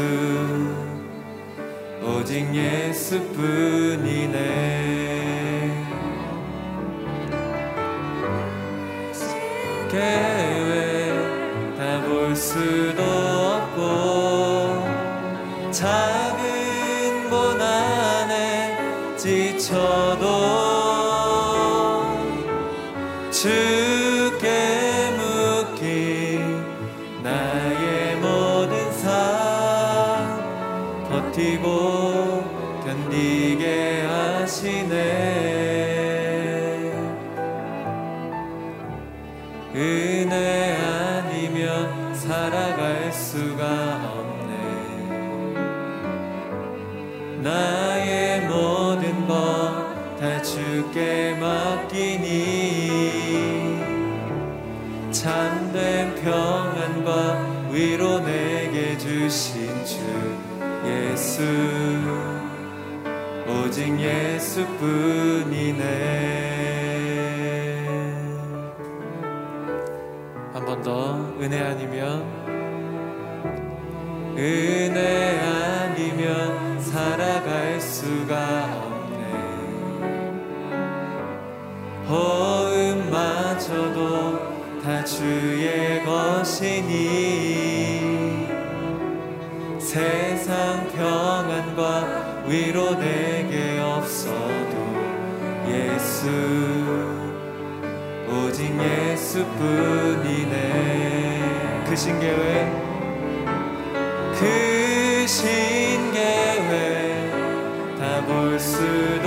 예수 오직 예수뿐이네. 계획 다 볼 수도 주의 것이니 세상 평안과 위로 내게 없어도 예수 오직 예수뿐이네. 그신 계획? 그신 계획 다 볼 수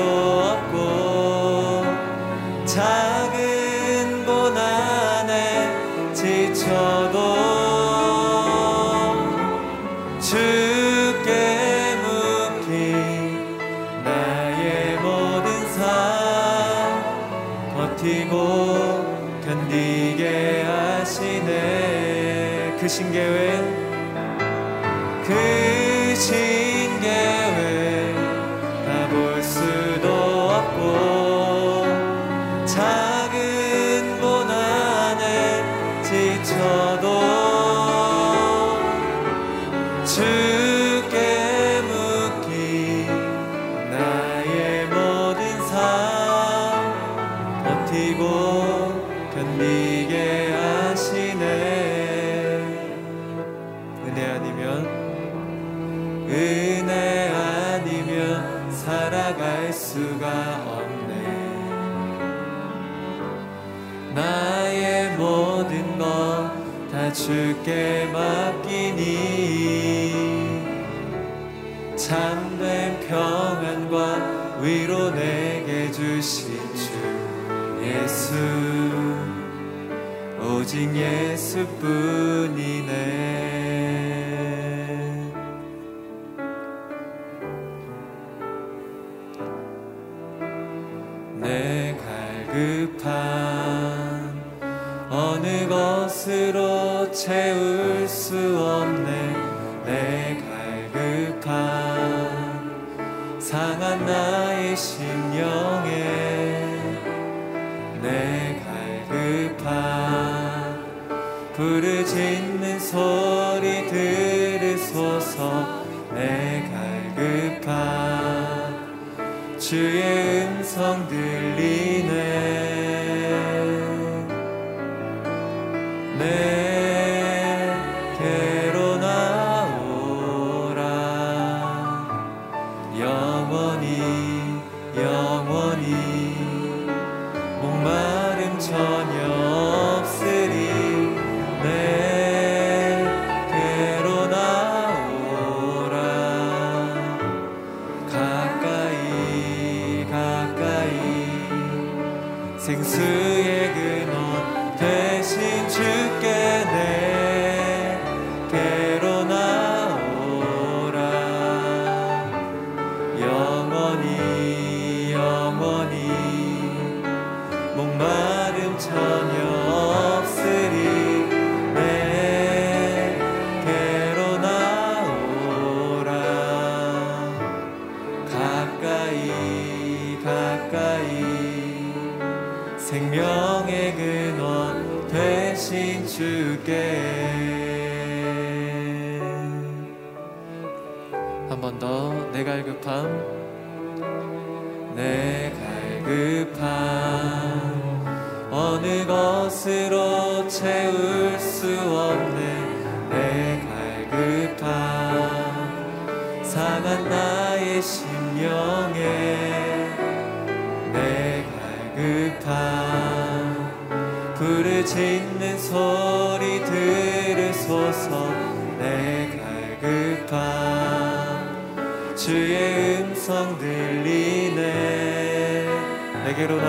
주께 맡기니. 참된 평안과 위로 내게 주신 주 예수. 오직 예수뿐이 내 갈급한 주의 한 번 더. 내 갈급함. 내 갈급함. 어느 것으로 채울 수 없는 내 갈급함. 상한 나의 심령에 내 갈급함. 부르짖는 소리 내게로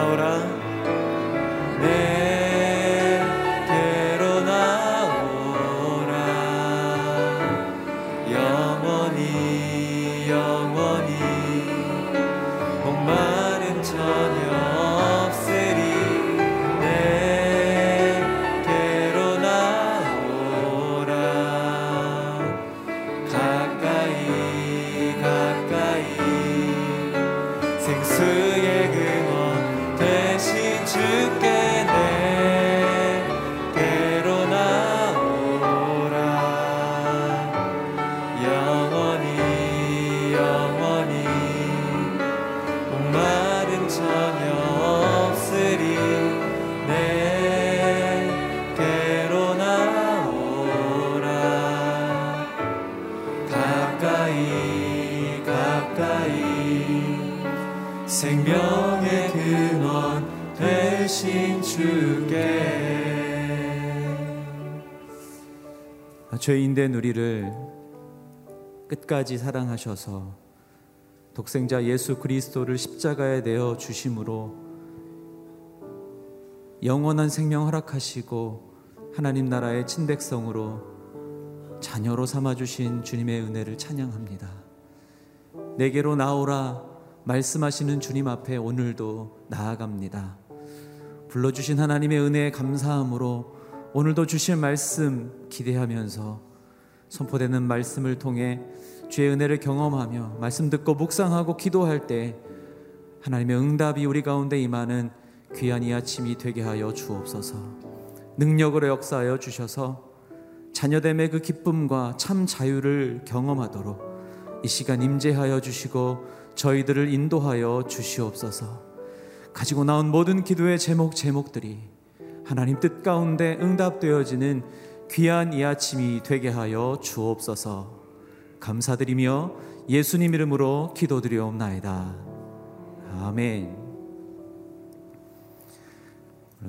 죄인된 우리를 끝까지 사랑하셔서 독생자 예수 그리스도를 십자가에 내어 주심으로 영원한 생명 허락하시고 하나님 나라의 친백성으로 자녀로 삼아 주신 주님의 은혜를 찬양합니다. 내게로 나오라 말씀하시는 주님 앞에 오늘도 나아갑니다. 불러주신 하나님의 은혜에 감사함으로 오늘도 주실 말씀 기대하면서 선포되는 말씀을 통해 주의 은혜를 경험하며 말씀 듣고 묵상하고 기도할 때 하나님의 응답이 우리 가운데 임하는 귀한 이 아침이 되게 하여 주옵소서. 능력으로 역사하여 주셔서 자녀됨의 그 기쁨과 참 자유를 경험하도록 이 시간 임재하여 주시고 저희들을 인도하여 주시옵소서. 가지고 나온 모든 기도의 제목 제목들이 하나님 뜻 가운데 응답되어지는 귀한 이 아침이 되게 하여 주옵소서. 감사드리며 예수님 이름으로 기도드리옵나이다. 아멘.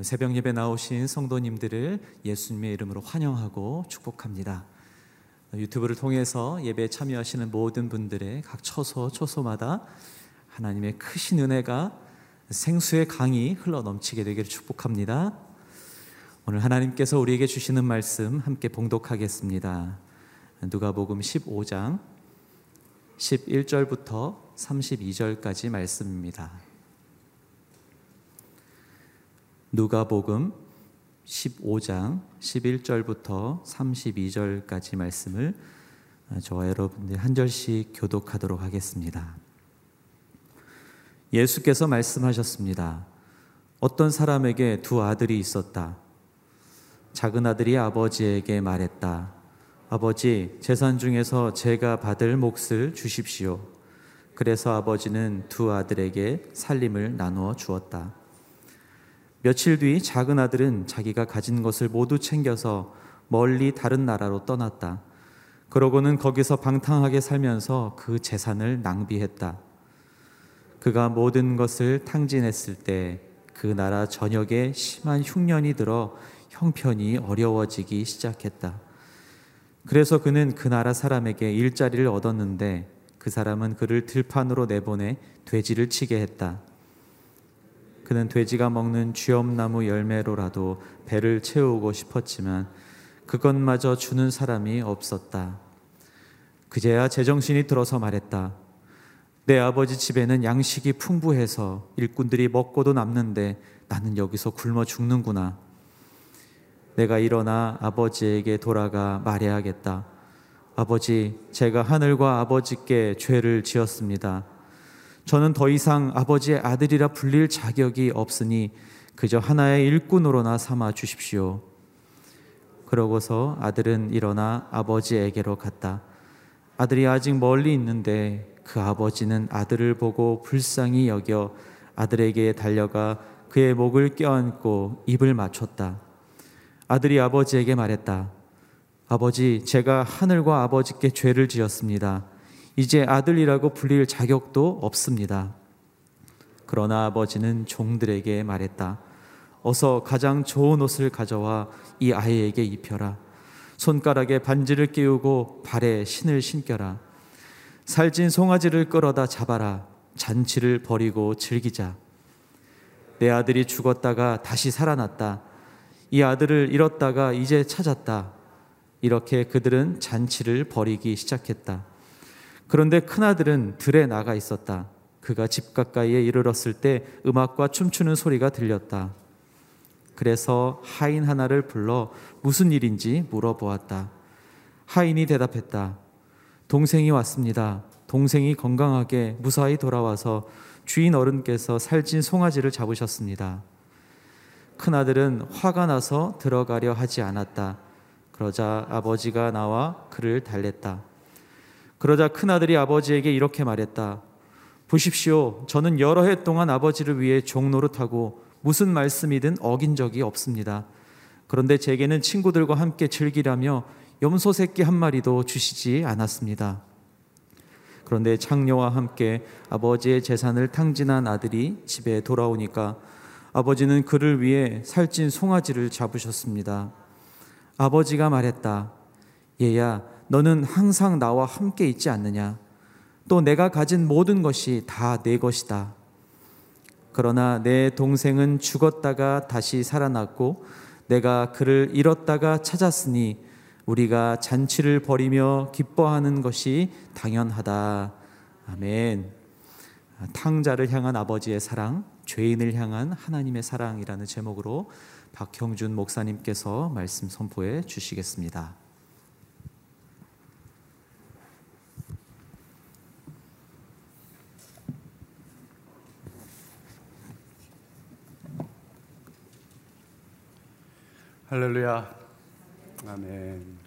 새벽 예배 나오신 성도님들을 예수님의 이름으로 환영하고 축복합니다. 유튜브를 통해서 예배에 참여하시는 모든 분들의 각 처소 처소마다 하나님의 크신 은혜가 생수의 강이 흘러 넘치게 되기를 축복합니다. 오늘 하나님께서 우리에게 주시는 말씀 함께 봉독하겠습니다. 누가복음 15장 11절부터 32절까지 말씀입니다. 누가복음 15장 11절부터 32절까지 말씀을 저와 여러분들 한 절씩 교독하도록 하겠습니다. 예수께서 말씀하셨습니다. 어떤 사람에게 두 아들이 있었다. 작은 아들이 아버지에게 말했다. 아버지, 재산 중에서 제가 받을 몫을 주십시오. 그래서 아버지는 두 아들에게 살림을 나누어 주었다. 며칠 뒤 작은 아들은 자기가 가진 것을 모두 챙겨서 멀리 다른 나라로 떠났다. 그러고는 거기서 방탕하게 살면서 그 재산을 낭비했다. 그가 모든 것을 탕진했을 때 그 나라 전역에 심한 흉년이 들어 형편이 어려워지기 시작했다. 그래서 그는 그 나라 사람에게 일자리를 얻었는데 그 사람은 그를 들판으로 내보내 돼지를 치게 했다. 그는 돼지가 먹는 쥐엄나무 열매로라도 배를 채우고 싶었지만 그것마저 주는 사람이 없었다. 그제야 제정신이 들어서 말했다. 내 아버지 집에는 양식이 풍부해서 일꾼들이 먹고도 남는데 나는 여기서 굶어 죽는구나. 내가 일어나 아버지에게 돌아가 말해야겠다. 아버지, 제가 하늘과 아버지께 죄를 지었습니다. 저는 더 이상 아버지의 아들이라 불릴 자격이 없으니 그저 하나의 일꾼으로나 삼아 주십시오. 그러고서 아들은 일어나 아버지에게로 갔다. 아들이 아직 멀리 있는데 그 아버지는 아들을 보고 불쌍히 여겨 아들에게 달려가 그의 목을 껴안고 입을 맞췄다. 아들이 아버지에게 말했다. 아버지, 제가 하늘과 아버지께 죄를 지었습니다. 이제 아들이라고 불릴 자격도 없습니다. 그러나 아버지는 종들에게 말했다. 어서 가장 좋은 옷을 가져와 이 아이에게 입혀라. 손가락에 반지를 끼우고 발에 신을 신겨라. 살찐 송아지를 끌어다 잡아라. 잔치를 버리고 즐기자. 내 아들이 죽었다가 다시 살아났다. 이 아들을 잃었다가 이제 찾았다. 이렇게 그들은 잔치를 벌이기 시작했다. 그런데 큰아들은 들에 나가 있었다. 그가 집 가까이에 이르렀을 때 음악과 춤추는 소리가 들렸다. 그래서 하인 하나를 불러 무슨 일인지 물어보았다. 하인이 대답했다. 동생이 왔습니다. 동생이 건강하게 무사히 돌아와서 주인 어른께서 살찐 송아지를 잡으셨습니다. 큰아들은 화가 나서 들어가려 하지 않았다. 그러자 아버지가 나와 그를 달랬다. 그러자 큰아들이 아버지에게 이렇게 말했다. 보십시오. 저는 여러 해 동안 아버지를 위해 종노릇하고 무슨 말씀이든 어긴 적이 없습니다. 그런데 제게는 친구들과 함께 즐기라며 염소 새끼 한 마리도 주시지 않았습니다. 그런데 창녀와 함께 아버지의 재산을 탕진한 아들이 집에 돌아오니까 아버지는 그를 위해 살찐 송아지를 잡으셨습니다. 아버지가 말했다. 얘야, 너는 항상 나와 함께 있지 않느냐? 또 내가 가진 모든 것이 다 내 것이다. 그러나 내 동생은 죽었다가 다시 살아났고 내가 그를 잃었다가 찾았으니 우리가 잔치를 벌이며 기뻐하는 것이 당연하다. 아멘. 탕자를 향한 아버지의 사랑, 죄인을 향한 하나님의 사랑이라는 제목으로 박형준 목사님께서 말씀 선포해 주시겠습니다. 할렐루야. 아멘.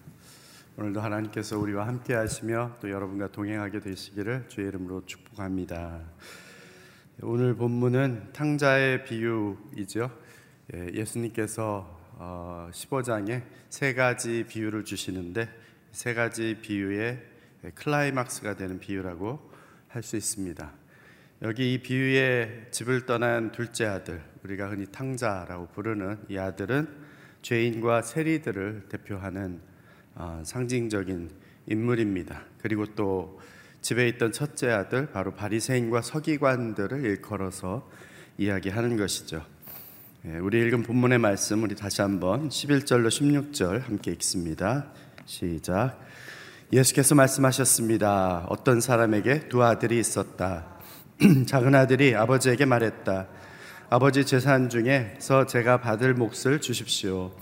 오늘도 하나님께서 우리와 함께 하시며 또 여러분과 동행하게 되시기를 주의 이름으로 축복합니다. 오늘 본문은 탕자의 비유이죠. 예, 예수님께서 15장에 어, 세 가지 비유를 주시는데 세 가지 비유의 클라이막스가 되는 비유라고 할 수 있습니다. 여기 이 비유의 집을 떠난 둘째 아들, 우리가 흔히 탕자라고 부르는 이 아들은 죄인과 세리들을 대표하는 어, 상징적인 인물입니다. 그리고 또 집에 있던 첫째 아들, 바로 바리새인과 서기관들을 일컬어서 이야기하는 것이죠. 예, 우리 읽은 본문의 말씀 우리 다시 한번 11절로 16절 함께 읽습니다. 시작. 예수께서 말씀하셨습니다. 어떤 사람에게 두 아들이 있었다. 작은 아들이 아버지에게 말했다. 아버지 재산 중에서 제가 받을 몫을 주십시오.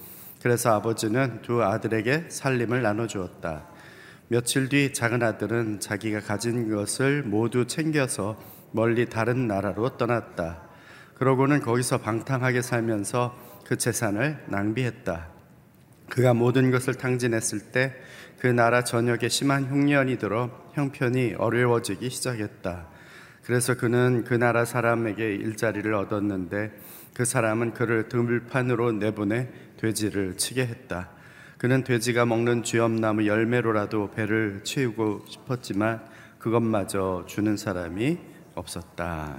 그래서 아버지는 두 아들에게 살림을 나눠 주었다. 며칠 뒤 작은 아들은 자기가 가진 것을 모두 챙겨서 멀리 다른 나라로 떠났다. 그러고는 거기서 방탕하게 살면서 그 재산을 낭비했다. 그가 모든 것을 탕진했을 때 그 나라 전역에 심한 흉년이 들어 형편이 어려워지기 시작했다. 그래서 그는 그 나라 사람에게 일자리를 얻었는데 그 사람은 그를 들판으로 내보내 돼지를 치게 했다. 그는 돼지가 먹는 쥐엄나무 열매로라도 배를 채우고 싶었지만 그것마저 주는 사람이 없었다.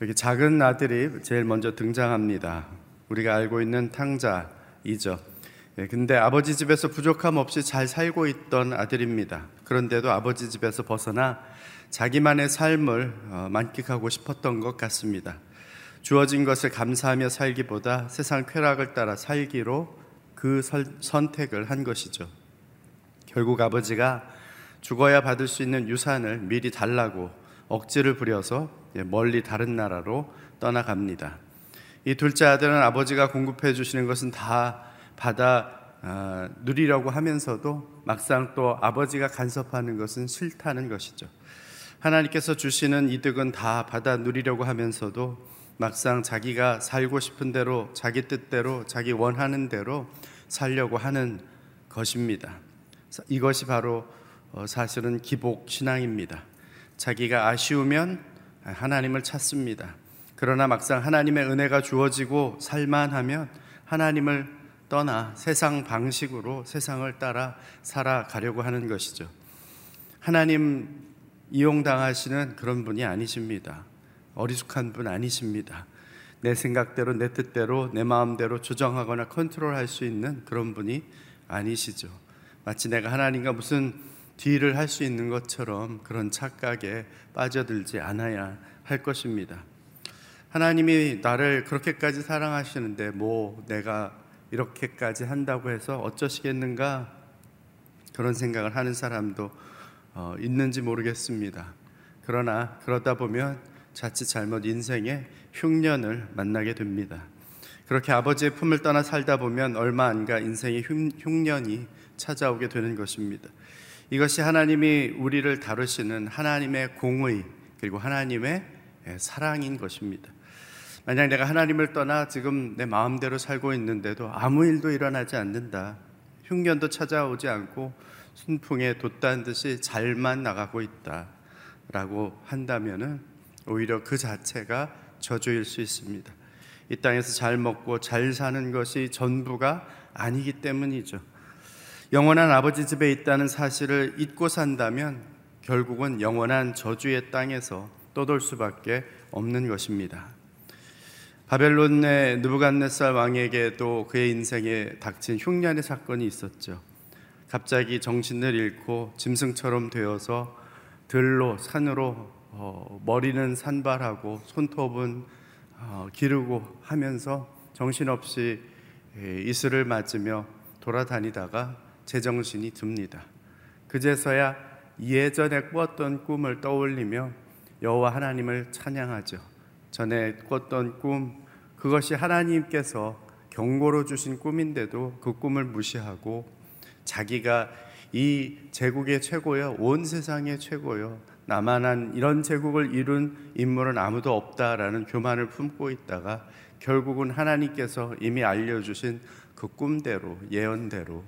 여기 작은 아들이 제일 먼저 등장합니다. 우리가 알고 있는 탕자이죠. 예, 근데 아버지 집에서 부족함 없이 잘 살고 있던 아들입니다. 그런데도 아버지 집에서 벗어나 자기만의 삶을 어, 만끽하고 싶었던 것 같습니다. 주어진 것을 감사하며 살기보다 세상 쾌락을 따라 살기로 그 선택을 한 것이죠. 결국 아버지가 죽어야 받을 수 있는 유산을 미리 달라고 억지를 부려서 예, 멀리 다른 나라로 떠나갑니다. 이 둘째 아들은 아버지가 공급해 주시는 것은 다 받아 아, 누리려고 하면서도 막상 또 아버지가 간섭하는 것은 싫다는 것이죠. 하나님께서 주시는 이득은 다 받아 누리려고 하면서도 막상 자기가 살고 싶은 대로 자기 뜻대로 자기 원하는 대로 살려고 하는 것입니다. 이것이 바로 어, 사실은 기복 신앙입니다. 자기가 아쉬우면 하나님을 찾습니다. 그러나 막상 하나님의 은혜가 주어지고 살만하면 하나님을 떠나 세상 방식으로 세상을 따라 살아가려고 하는 것이죠. 하나님 이용당하시는 그런 분이 아니십니다. 어리숙한 분 아니십니다. 내 생각대로 내 뜻대로 내 마음대로 조정하거나 컨트롤할 수 있는 그런 분이 아니시죠. 마치 내가 하나님과 무슨 딜을 할 수 있는 것처럼 그런 착각에 빠져들지 않아야 할 것입니다. 하나님이 나를 그렇게까지 사랑하시는데 뭐 내가 이렇게까지 한다고 해서 어쩌시겠는가 그런 생각을 하는 사람도 어, 있는지 모르겠습니다. 그러나 그러다 보면 자칫 잘못 인생의 흉년을 만나게 됩니다. 그렇게 아버지의 품을 떠나 살다 보면 얼마 안 가 인생의 흉년이 찾아오게 되는 것입니다. 이것이 하나님이 우리를 다루시는 하나님의 공의 그리고 하나님의 사랑인 것입니다. 만약 내가 하나님을 떠나 지금 내 마음대로 살고 있는데도 아무 일도 일어나지 않는다. 흉년도 찾아오지 않고 순풍에 돛단 듯이 잘만 나가고 있다 라고 한다면은 오히려 그 자체가 저주일 수 있습니다. 이 땅에서 잘 먹고 잘 사는 것이 전부가 아니기 때문이죠. 영원한 아버지 집에 있다는 사실을 잊고 산다면 결국은 영원한 저주의 땅에서 떠돌 수밖에 없는 것입니다. 바벨론의 느부갓네살 왕에게도 그의 인생에 닥친 흉년의 사건이 있었죠. 갑자기 정신을 잃고 짐승처럼 되어서 들로 산으로 어, 머리는 산발하고 손톱은 어, 기르고 하면서 정신없이 이슬을 맞으며 돌아다니다가 제정신이 듭니다. 그제서야 예전에 꾸었던 꿈을 떠올리며 여호와 하나님을 찬양하죠. 전에 꿨던 꿈 그것이 하나님께서 경고로 주신 꿈인데도 그 꿈을 무시하고 자기가 이 제국의 최고요, 온 세상의 최고요, 나만한 이런 제국을 이룬 인물은 아무도 없다라는 교만을 품고 있다가 결국은 하나님께서 이미 알려주신 그 꿈대로 예언대로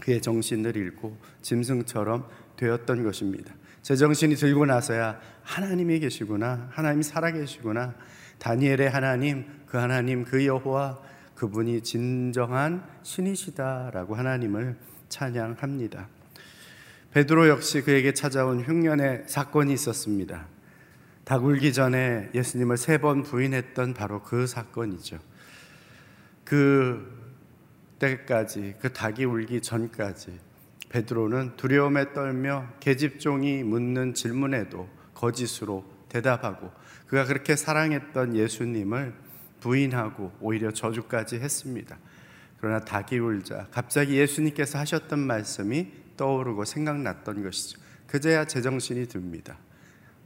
그의 정신을 잃고 짐승처럼 되었던 것입니다. 제 정신이 들고 나서야 하나님이 계시구나, 하나님이 살아계시구나, 다니엘의 하나님, 그 하나님, 그 여호와, 그분이 진정한 신이시다라고 하나님을 찬양합니다. 베드로 역시 그에게 찾아온 흉년의 사건이 있었습니다. 닭 울기 전에 예수님을 세 번 부인했던 바로 그 사건이죠. 그 때까지 그 닭이 울기 전까지 베드로는 두려움에 떨며 계집종이 묻는 질문에도 거짓으로 대답하고 그가 그렇게 사랑했던 예수님을 부인하고 오히려 저주까지 했습니다. 그러나 닭이 울자 갑자기 예수님께서 하셨던 말씀이 떠오르고 생각났던 것이죠. 그제야 제정신이 듭니다.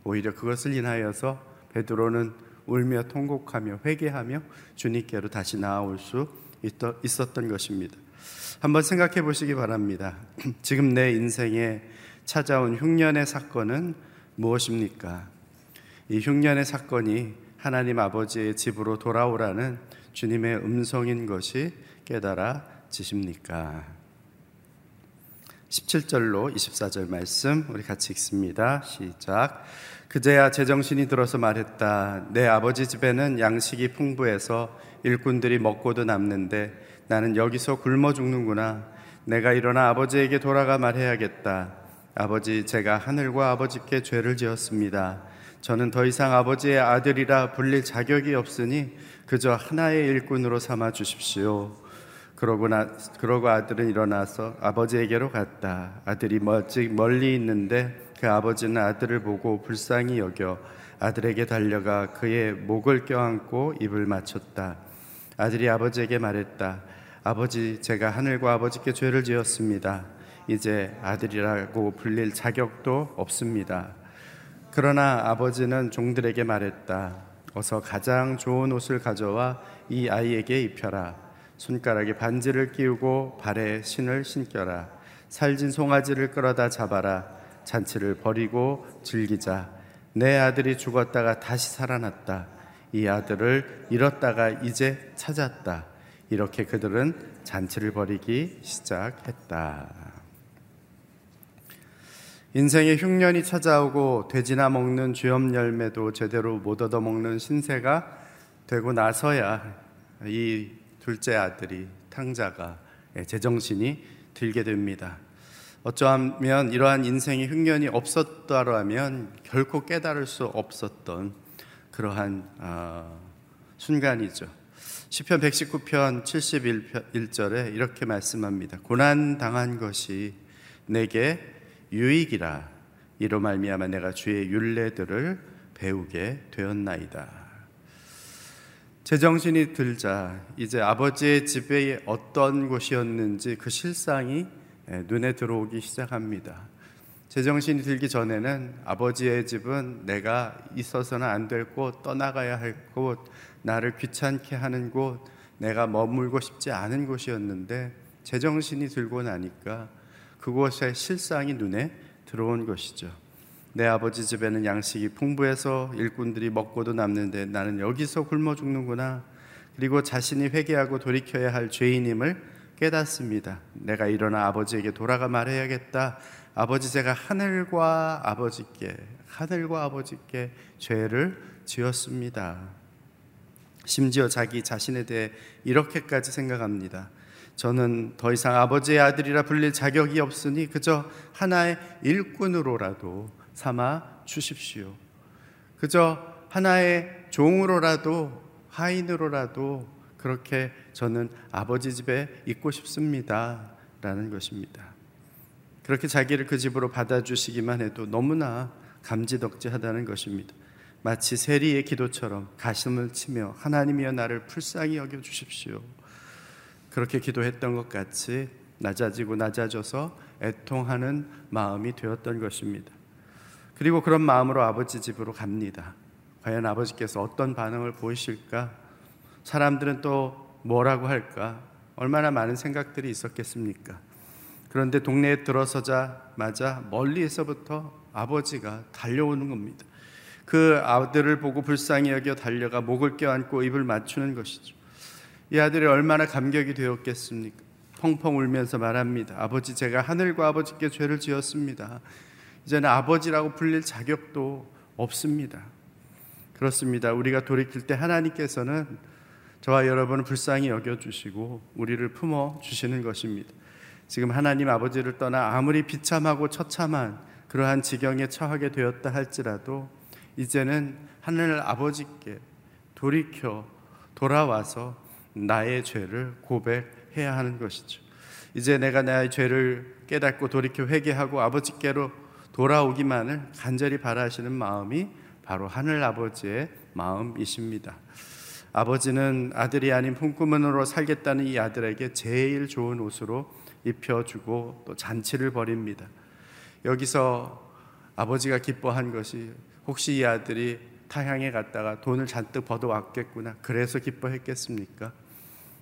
오히려 그것을 인하여서 베드로는 울며 통곡하며 회개하며 주님께로 다시 나아올 수 있었던 것입니다. 한번 생각해 보시기 바랍니다. 지금 내 인생에 찾아온 흉년의 사건은 무엇입니까? 이 흉년의 사건이 하나님 아버지의 집으로 돌아오라는 주님의 음성인 것이 깨달아지십니까? 17절로 24절 말씀 우리 같이 읽습니다. 시작. 그제야 제정신이 들어서 말했다. 내 아버지 집에는 양식이 풍부해서 일꾼들이 먹고도 남는데 나는 여기서 굶어 죽는구나. 내가 일어나 아버지에게 돌아가 말해야겠다. 아버지, 제가 하늘과 아버지께 죄를 지었습니다. 저는 더 이상 아버지의 아들이라 불릴 자격이 없으니 그저 하나의 일꾼으로 삼아 주십시오. 그러고 나 그러고 아들은 일어나서 아버지에게로 갔다. 아들이 멋직 멀리 있는데 그 아버지는 아들을 보고 불쌍히 여겨 아들에게 달려가 그의 목을 껴안고 입을 맞췄다. 아들이 아버지에게 말했다. 아버지, 제가 하늘과 아버지께 죄를 지었습니다. 이제 아들이라고 불릴 자격도 없습니다. 그러나 아버지는 종들에게 말했다. 어서 가장 좋은 옷을 가져와 이 아이에게 입혀라. 손가락에 반지를 끼우고 발에 신을 신겨라. 살진 송아지를 끌어다 잡아라. 잔치를 버리고 즐기자. 내 아들이 죽었다가 다시 살아났다. 이 아들을 잃었다가 이제 찾았다. 이렇게 그들은 잔치를 벌이기 시작했다. 인생의 흉년이 찾아오고 돼지나 먹는 쥐염 열매도 제대로 못 얻어 먹는 신세가 되고 나서야 이 둘째 아들이 탕자가 제정신이 들게 됩니다. 어쩌면 이러한 인생의 흉년이 없었다라면 결코 깨달을 수 없었던 그러한 어, 순간이죠. 시편 119편 71절에 이렇게 말씀합니다. 고난 당한 것이 내게 유익이라 이로 말미암아 내가 주의 율례들을 배우게 되었나이다. 제정신이 들자 이제 아버지의 집에 어떤 곳이었는지 그 실상이 눈에 들어오기 시작합니다. 제정신이 들기 전에는 아버지의 집은 내가 있어서는 안 될 곳, 떠나가야 할 곳, 나를 귀찮게 하는 곳, 내가 머물고 싶지 않은 곳이었는데 제정신이 들고 나니까 그곳의 실상이 눈에 들어온 것이죠. 내 아버지 집에는 양식이 풍부해서 일꾼들이 먹고도 남는데 나는 여기서 굶어 죽는구나. 그리고 자신이 회개하고 돌이켜야 할 죄인임을 깨닫습니다. 내가 일어나 아버지에게 돌아가 말해야겠다. 아버지 제가 하늘과 아버지께 하늘과 아버지께 죄를 지었습니다. 심지어 자기 자신에 대해 이렇게까지 생각합니다. 저는 더 이상 아버지의 아들이라 불릴 자격이 없으니 그저 하나의 일꾼으로라도 삼아 주십시오. 그저 하나의 종으로라도 하인으로라도 그렇게 저는 아버지 집에 있고 싶습니다. 라는 것입니다. 그렇게 자기를 그 집으로 받아주시기만 해도 너무나 감지덕지하다는 것입니다. 마치 세리의 기도처럼 가슴을 치며 하나님이여 나를 불쌍히 여겨 주십시오. 그렇게 기도했던 것 같이 낮아지고 낮아져서 애통하는 마음이 되었던 것입니다. 그리고 그런 마음으로 아버지 집으로 갑니다. 과연 아버지께서 어떤 반응을 보이실까? 사람들은 또 뭐라고 할까? 얼마나 많은 생각들이 있었겠습니까? 그런데 동네에 들어서자마자 멀리에서부터 아버지가 달려오는 겁니다. 그 아들을 보고 불쌍히 여겨 달려가 목을 껴안고 입을 맞추는 것이죠. 이 아들이 얼마나 감격이 되었겠습니까? 펑펑 울면서 말합니다. 아버지, 제가 하늘과 아버지께 죄를 지었습니다. 이제는 아버지라고 불릴 자격도 없습니다. 그렇습니다. 우리가 돌이킬 때 하나님께서는 저와 여러분을 불쌍히 여겨주시고 우리를 품어 주시는 것입니다. 지금 하나님 아버지를 떠나 아무리 비참하고 처참한 그러한 지경에 처하게 되었다 할지라도 이제는 하늘 아버지께 돌이켜 돌아와서 나의 죄를 고백해야 하는 것이죠. 이제 내가 나의 죄를 깨닫고 돌이켜 회개하고 아버지께로 돌아오기만을 간절히 바라시는 마음이 바로 하늘 아버지의 마음이십니다. 아버지는 아들이 아닌 품꾼으로 살겠다는 이 아들에게 제일 좋은 옷으로 입혀주고 또 잔치를 벌입니다. 여기서 아버지가 기뻐한 것이 혹시 이 아들이 타향에 갔다가 돈을 잔뜩 벌어왔겠구나. 그래서 기뻐했겠습니까?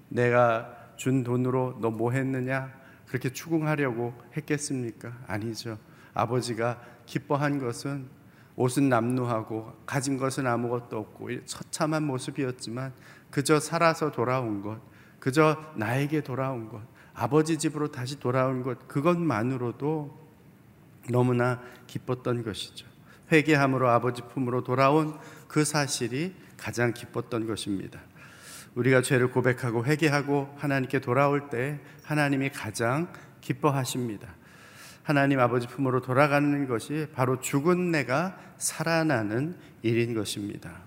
내가 준 돈으로 너 뭐 했느냐? 그렇게 추궁하려고 했겠습니까? 아니죠. 아버지가 기뻐한 것은 옷은 남루하고 가진 것은 아무것도 없고 처참한 모습이었지만 그저 살아서 돌아온 것, 그저 나에게 돌아온 것, 아버지 집으로 다시 돌아온 것 그것만으로도 너무나 기뻤던 것이죠. 회개함으로 아버지 품으로 돌아온 그 사실이 가장 기뻤던 것입니다. 우리가 죄를 고백하고 회개하고 하나님께 돌아올 때 하나님이 가장 기뻐하십니다. 하나님 아버지 품으로 돌아가는 것이 바로 죽은 내가 살아나는 일인 것입니다.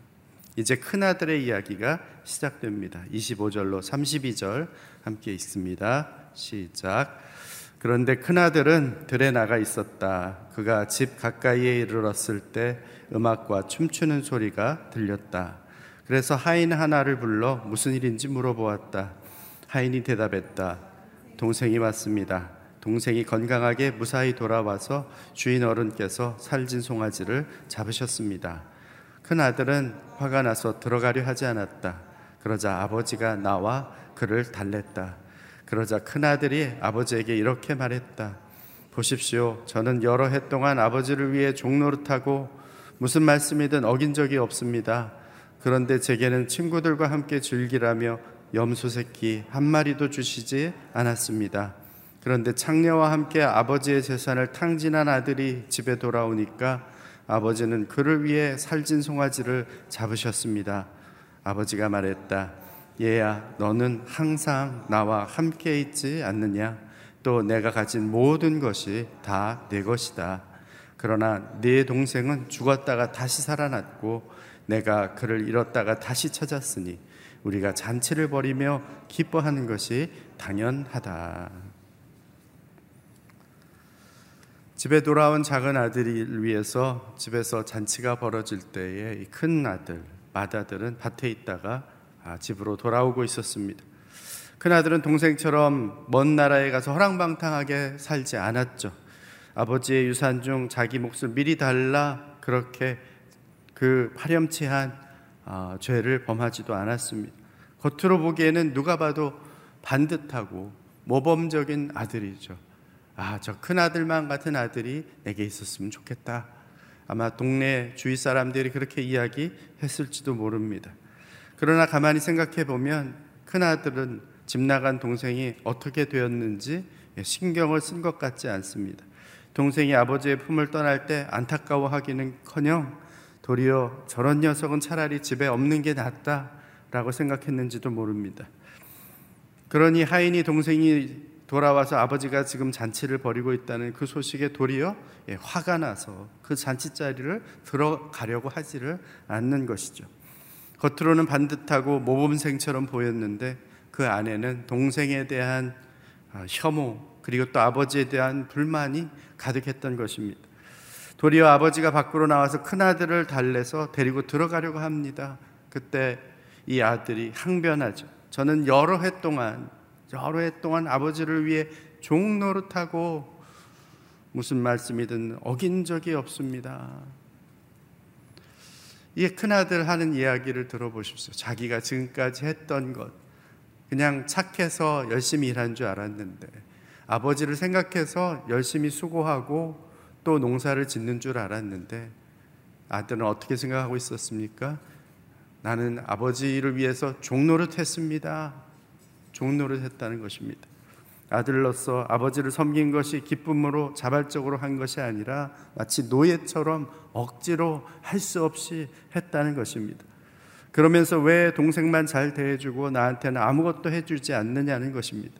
이제 큰아들의 이야기가 시작됩니다. 25절로 32절 함께 읽습니다. 시작. 그런데 큰아들은 들에 나가 있었다. 그가 집 가까이에 이르렀을 때 음악과 춤추는 소리가 들렸다. 그래서 하인 하나를 불러 무슨 일인지 물어보았다. 하인이 대답했다. 동생이 왔습니다. 동생이 건강하게 무사히 돌아와서 주인 어른께서 살진 송아지를 잡으셨습니다. 큰 아들은 화가 나서 들어가려 하지 않았다. 그러자 아버지가 나와 그를 달랬다. 그러자 큰 아들이 아버지에게 이렇게 말했다. 보십시오. 저는 여러 해 동안 아버지를 위해 종노릇하고 무슨 말씀이든 어긴 적이 없습니다. 그런데 제게는 친구들과 함께 즐기라며 염소 새끼 한 마리도 주시지 않았습니다. 그런데 창녀와 함께 아버지의 재산을 탕진한 아들이 집에 돌아오니까 아버지는 그를 위해 살진 송아지를 잡으셨습니다. 아버지가 말했다. 얘야, 너는 항상 나와 함께 있지 않느냐? 또 내가 가진 모든 것이 다 내 것이다. 그러나 네 동생은 죽었다가 다시 살아났고 내가 그를 잃었다가 다시 찾았으니 우리가 잔치를 벌이며 기뻐하는 것이 당연하다. 집에 돌아온 작은 아들을 위해서 집에서 잔치가 벌어질 때에 큰 아들, 맏아들은 밭에 있다가 아, 집으로 돌아오고 있었습니다. 큰 아들은 동생처럼 먼 나라에 가서 허랑방탕하게 살지 않았죠. 아버지의 유산 중 자기 몫을 미리 달라 그렇게 그 파렴치한 어, 죄를 범하지도 않았습니다. 겉으로 보기에는 누가 봐도 반듯하고 모범적인 아들이죠. 아, 저 큰 아들만 같은 아들이 내게 있었으면 좋겠다. 아마 동네 주위 사람들이 그렇게 이야기했을지도 모릅니다. 그러나 가만히 생각해 보면 큰 아들은 집 나간 동생이 어떻게 되었는지 신경을 쓴 것 같지 않습니다. 동생이 아버지의 품을 떠날 때 안타까워하기는커녕 도리어 저런 녀석은 차라리 집에 없는 게 낫다라고 생각했는지도 모릅니다. 그러니 하인이 동생이 돌아와서 아버지가 지금 잔치를 벌이고 있다는 그 소식에 도리어 예, 화가 나서 그 잔치 자리를 들어가려고 하지를 않는 것이죠. 겉으로는 반듯하고 모범생처럼 보였는데 그 안에는 동생에 대한 아, 혐오 그리고 또 아버지에 대한 불만이 가득했던 것입니다. 도리어 아버지가 밖으로 나와서 큰 아들을 달래서 데리고 들어가려고 합니다. 그때 이 아들이 항변하죠. 저는 여러 해 동안 여러 해 동안 아버지를 위해 종 노릇하고 무슨 말씀이든 어긴 적이 없습니다. 이 큰아들 하는 이야기를 들어보십시오. 자기가 지금까지 했던 것, 그냥 착해서 열심히 일한 줄 알았는데, 아버지를 생각해서 열심히 수고하고 또 농사를 짓는 줄 알았는데, 아들은 어떻게 생각하고 있었습니까? 나는 아버지를 위해서 종노릇 했습니다. 종노릇 했다는 것입니다. 아들로서 아버지를 섬긴 것이 기쁨으로 자발적으로 한 것이 아니라 마치 노예처럼 억지로 할 수 없이 했다는 것입니다. 그러면서 왜 동생만 잘 대해주고 나한테는 아무것도 해주지 않느냐는 것입니다.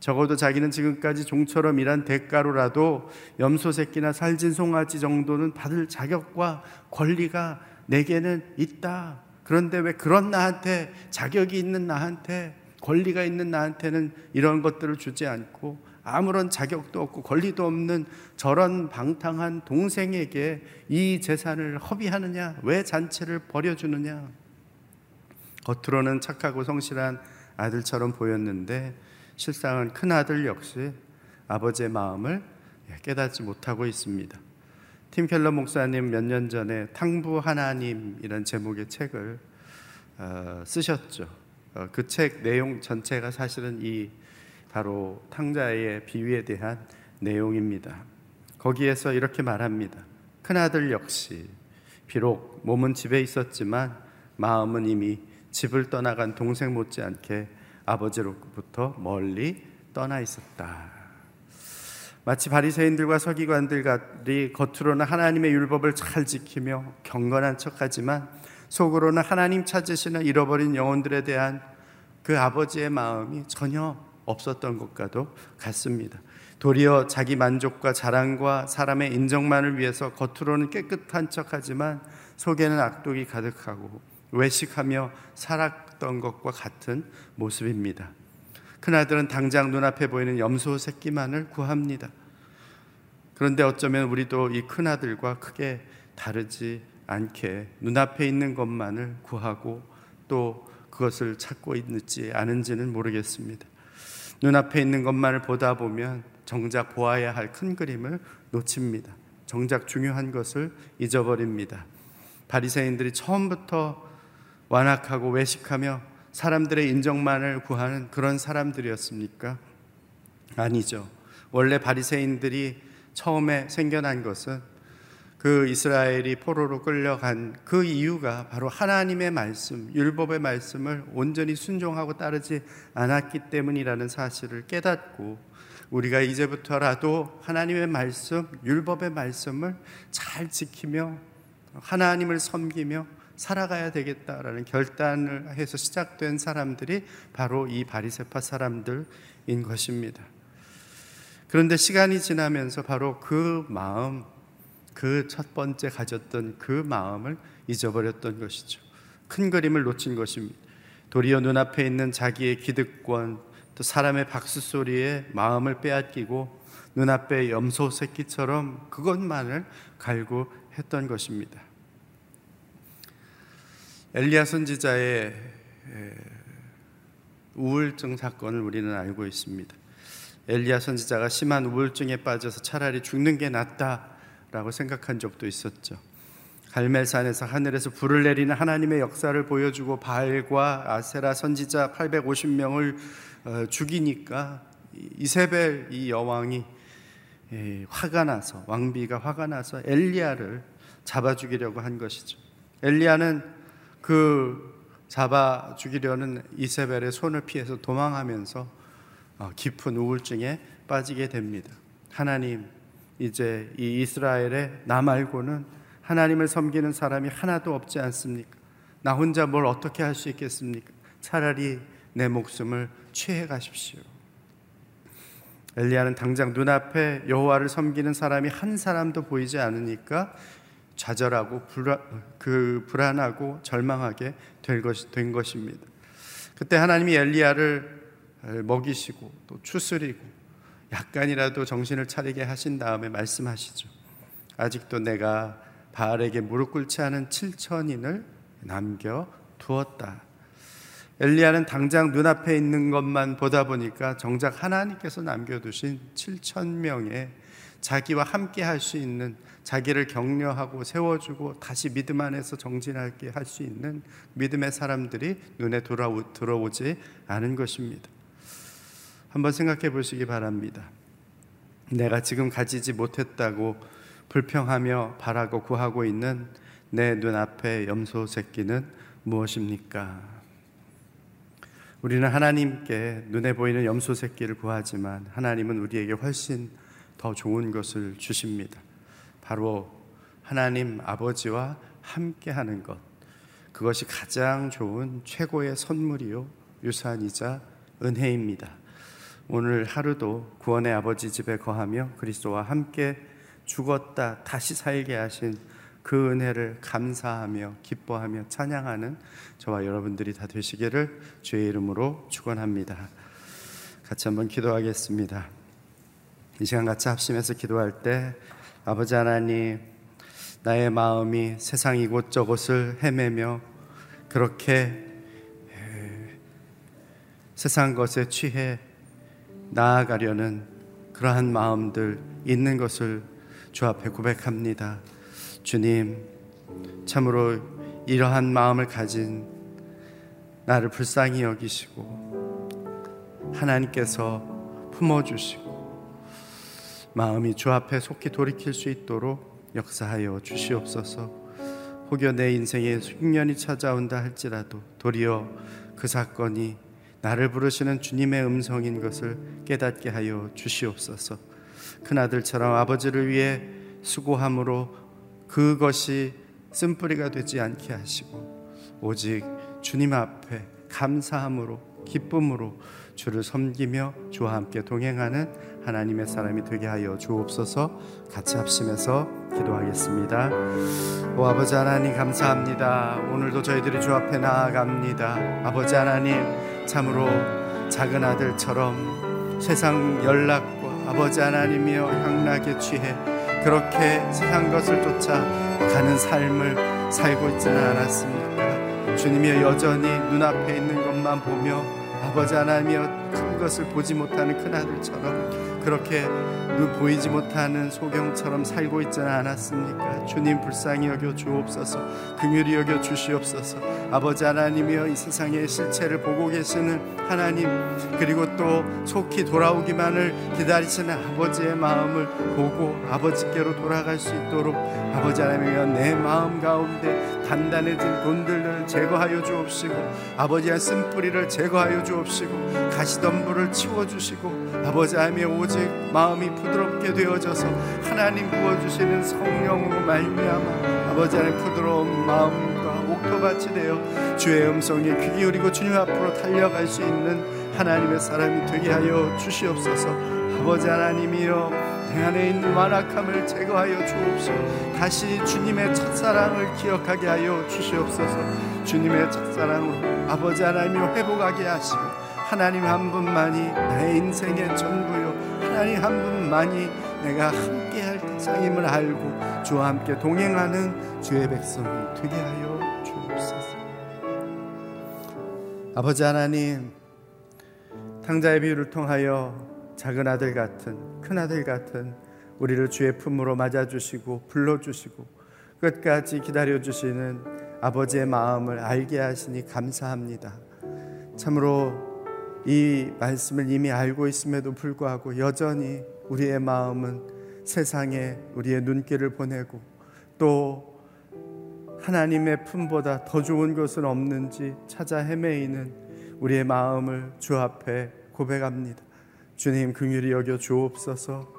적어도 자기는 지금까지 종처럼 일한 대가로라도 염소 새끼나 살진 송아지 정도는 받을 자격과 권리가 내게는 있다. 그런데 왜 그런 나한테 자격이 있는 나한테 권리가 있는 나한테는 이런 것들을 주지 않고 아무런 자격도 없고 권리도 없는 저런 방탕한 동생에게 이 재산을 허비하느냐? 왜 잔치를 벌여주느냐? 겉으로는 착하고 성실한 아들처럼 보였는데 실상은 큰 아들 역시 아버지의 마음을 깨닫지 못하고 있습니다. 팀 켈러 목사님 몇 년 전에 탕부 하나님이란 제목의 책을 어, 쓰셨죠. 어, 그책 내용 전체가 사실은 이 바로 탕자의 비유에 대한 내용입니다. 거기에서 이렇게 말합니다. 큰아들 역시 비록 몸은 집에 있었지만 마음은 이미 집을 떠나간 동생 못지않게 아버지로부터 멀리 떠나 있었다. 마치 바리새인들과 서기관들이 겉으로는 하나님의 율법을 잘 지키며 경건한 척하지만 속으로는 하나님 찾으시는 잃어버린 영혼들에 대한 그 아버지의 마음이 전혀 없었던 것과도 같습니다. 도리어 자기 만족과 자랑과 사람의 인정만을 위해서 겉으로는 깨끗한 척하지만 속에는 악독이 가득하고 외식하며 살았던 것과 같은 모습입니다. 큰아들은 당장 눈앞에 보이는 염소 새끼만을 구합니다. 그런데 어쩌면 우리도 이 큰아들과 크게 다르지 않게 눈앞에 있는 것만을 구하고 또 그것을 찾고 있는지 아는지는 모르겠습니다. 눈앞에 있는 것만을 보다 보면 정작 보아야 할 큰 그림을 놓칩니다. 정작 중요한 것을 잊어버립니다. 바리새인들이 처음부터 완악하고 외식하며 사람들의 인정만을 구하는 그런 사람들이었습니까? 아니죠. 원래 바리새인들이 처음에 생겨난 것은 그 이스라엘이 포로로 끌려간 그 이유가 바로 하나님의 말씀, 율법의 말씀을 온전히 순종하고 따르지 않았기 때문이라는 사실을 깨닫고 우리가 이제부터라도 하나님의 말씀, 율법의 말씀을 잘 지키며 하나님을 섬기며 살아가야 되겠다라는 결단을 해서 시작된 사람들이 바로 이 바리세파 사람들인 것입니다. 그런데 시간이 지나면서 바로 그 마음, 그 첫 번째 가졌던 그 마음을 잊어버렸던 것이죠. 큰 그림을 놓친 것입니다. 도리어 눈앞에 있는 자기의 기득권, 또 사람의 박수 소리에 마음을 빼앗기고 눈앞에 염소 새끼처럼 그것만을 갈구했던 것입니다. 엘리야 선지자의 우울증 사건을 우리는 알고 있습니다. 엘리야 선지자가 심한 우울증에 빠져서 차라리 죽는 게 낫다 라고 생각한 적도 있었죠. 갈멜산에서 하늘에서 불을 내리는 하나님의 역사를 보여주고 바알과 아세라 선지자 850명을 어, 죽이니까 이세벨 이 여왕이 화가 나서 왕비가 화가 나서 엘리야를 잡아 죽이려고 한 것이죠. 엘리야는 그 잡아 죽이려는 이세벨의 손을 피해서 도망하면서 어, 깊은 우울증에 빠지게 됩니다. 하나님, 이제 이 이스라엘에 나 말고는 하나님을 섬기는 사람이 하나도 없지 않습니까? 나 혼자 뭘 어떻게 할 수 있겠습니까? 차라리 내 목숨을 취해 가십시오. 엘리야는 당장 눈앞에 여호와를 섬기는 사람이 한 사람도 보이지 않으니까 좌절하고 불안, 그 불안하고 절망하게 될 것, 된 것입니다. 그때 하나님이 엘리야를 먹이시고 또 추스리고 약간이라도 정신을 차리게 하신 다음에 말씀하시죠. 아직도 내가 바알에게 무릎 꿇지 않은 7천인을 남겨 두었다. 엘리야는 당장 눈앞에 있는 것만 보다 보니까 정작 하나님께서 남겨두신 7천 명의 자기와 함께 할 수 있는 자기를 격려하고 세워주고 다시 믿음 안에서 정진하게 할 수 있는 믿음의 사람들이 눈에 들어오지 않은 것입니다. 한번 생각해 보시기 바랍니다. 내가 지금 가지지 못했다고 불평하며 바라고 구하고 있는 내 눈앞의 염소 새끼는 무엇입니까? 우리는 하나님께 눈에 보이는 염소 새끼를 구하지만 하나님은 우리에게 훨씬 더 좋은 것을 주십니다. 바로 하나님 아버지와 함께 하는 것. 그것이 가장 좋은 최고의 선물이요. 유산이자 은혜입니다. 오늘 하루도 구원의 아버지 집에 거하며 그리스도와 함께 죽었다 다시 살게 하신 그 은혜를 감사하며 기뻐하며 찬양하는 저와 여러분들이 다 되시기를 주의 이름으로 축원합니다. 같이 한번 기도하겠습니다. 이 시간 같이 합심해서 기도할 때 아버지 하나님, 나의 마음이 세상 이곳저곳을 헤매며 그렇게 세상 것에 취해 나아가려는 그러한 마음들 있는 것을 주 앞에 고백합니다. 주님, 참으로 이러한 마음을 가진 나를 불쌍히 여기시고 하나님께서 품어주시고 마음이 주 앞에 속히 돌이킬 수 있도록 역사하여 주시옵소서. 혹여 내 인생에 흉년이 찾아온다 할지라도 도리어 그 사건이 나를 부르시는 주님의 음성인 것을 깨닫게 하여 주시옵소서. 큰 아들처럼 아버지를 위해 수고함으로 그것이 쓴뿌리가 되지 않게 하시고 오직 주님 앞에 감사함으로 기쁨으로 주를 섬기며 주와 함께 동행하는 하나님의 사람이 되게 하여 주옵소서 같이 합심해서 기도하겠습니다. 오 아버지 하나님 감사합니다. 오늘도 저희들이 주 앞에 나아갑니다. 아버지 하나님 참으로 작은 아들처럼 세상 연락과 아버지 하나님이여 향락에 취해 그렇게 세상 것을 쫓아 가는 삶을 살고 있지는 않았습니까? 주님이 여전히 눈앞에 있는 것만 보며 아버지 하나님이여 큰 것을 보지 못하는 큰 아들처럼 그렇게 눈 보이지 못하는 소경처럼 살고 있지는 않았습니까? 주님 불쌍히 여겨 주옵소서 긍휼히 여겨 주시옵소서 아버지 하나님이여 이 세상의 실체를 보고 계시는 하나님 그리고 또 속히 돌아오기만을 기다리시는 아버지의 마음을 보고 아버지께로 돌아갈 수 있도록 아버지 하나님이여 내 마음 가운데 단단해진 돈들을 제거하여 주옵시고 아버지의 쓴뿌리를 제거하여 주옵시고 가시덤불을 치워 주시고 아버지 하나님의 오직 마음이 부드럽게 되어져서 하나님 부어주시는 성령으로 말미암아 아버지 하나님 부드러운 마음과 옥토밭이 되어 주의 음성에 귀 기울이고 주님 앞으로 달려갈 수 있는 하나님의 사람이 되게 하여 주시옵소서. 아버지 하나님이여 내 안에 있는 완악함을 제거하여 주옵시고 다시 주님의 첫사랑을 기억하게 하여 주시옵소서. 주님의 첫사랑으로 아버지 하나님을 회복하게 하시고 하나님 한 분만이 나의 인생의 전부요 하나님 한 분만이 내가 함께할 대상임을 알고 주와 함께 동행하는 주의 백성이 되게 하여 주옵소서 아버지 하나님 탕자의 비유를 통하여 작은 아들 같은 큰 아들 같은 우리를 주의 품으로 맞아주시고 불러주시고 끝까지 기다려주시는 아버지의 마음을 알게 하시니 감사합니다. 참으로 이 말씀을 이미 알고 있음에도 불구하고 여전히 우리의 마음은 세상에 우리의 눈길을 보내고 또 하나님의 품보다 더 좋은 것은 없는지 찾아 헤매이는 우리의 마음을 주 앞에 고백합니다. 주님 긍휼히 여겨 주옵소서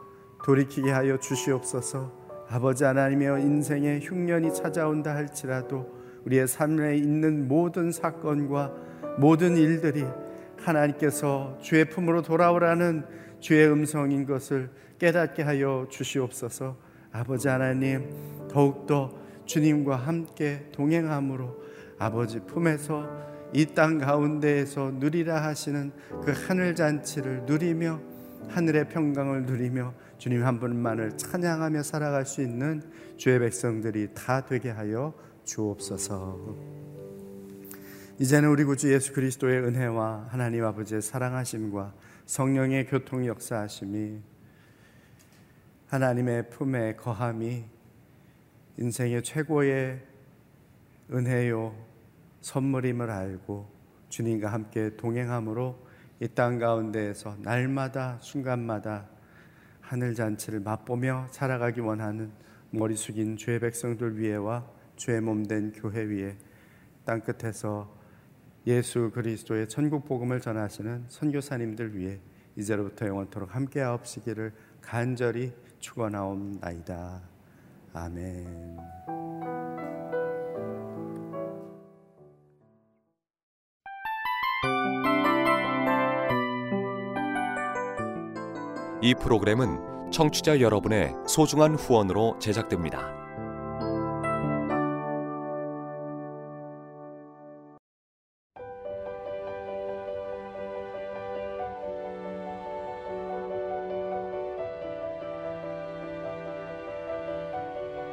돌이키게 하여 주시옵소서 아버지 하나님의 인생에 흉년이 찾아온다 할지라도 우리의 삶에 있는 모든 사건과 모든 일들이 하나님께서 주의 품으로 돌아오라는 주의 음성인 것을 깨닫게 하여 주시옵소서 아버지 하나님 더욱더 주님과 함께 동행함으로 아버지 품에서 이 땅 가운데에서 누리라 하시는 그 하늘 잔치를 누리며 하늘의 평강을 누리며 주님 한 분만을 찬양하며 살아갈 수 있는 주의 백성들이 다 되게 하여 주옵소서. 이제는 우리 구주 예수 그리스도의 은혜와 하나님 아버지의 사랑하심과 성령의 교통 역사하심이 하나님의 품에 거함이 인생의 최고의 은혜요 선물임을 알고 주님과 함께 동행함으로 이 땅 가운데에서 날마다 순간마다 하늘 잔치를 맛보며 살아가기 원하는 머리 숙인 주의 백성들 위에와 주의 몸된 교회 위에 땅 끝에서 예수 그리스도의 천국 복음을 전하시는 선교사님들 위해 이제로부터 영원토록 함께하옵시기를 간절히 축원하옵나이다. 아멘. 이 프로그램은 청취자 여러분의 소중한 후원으로 제작됩니다.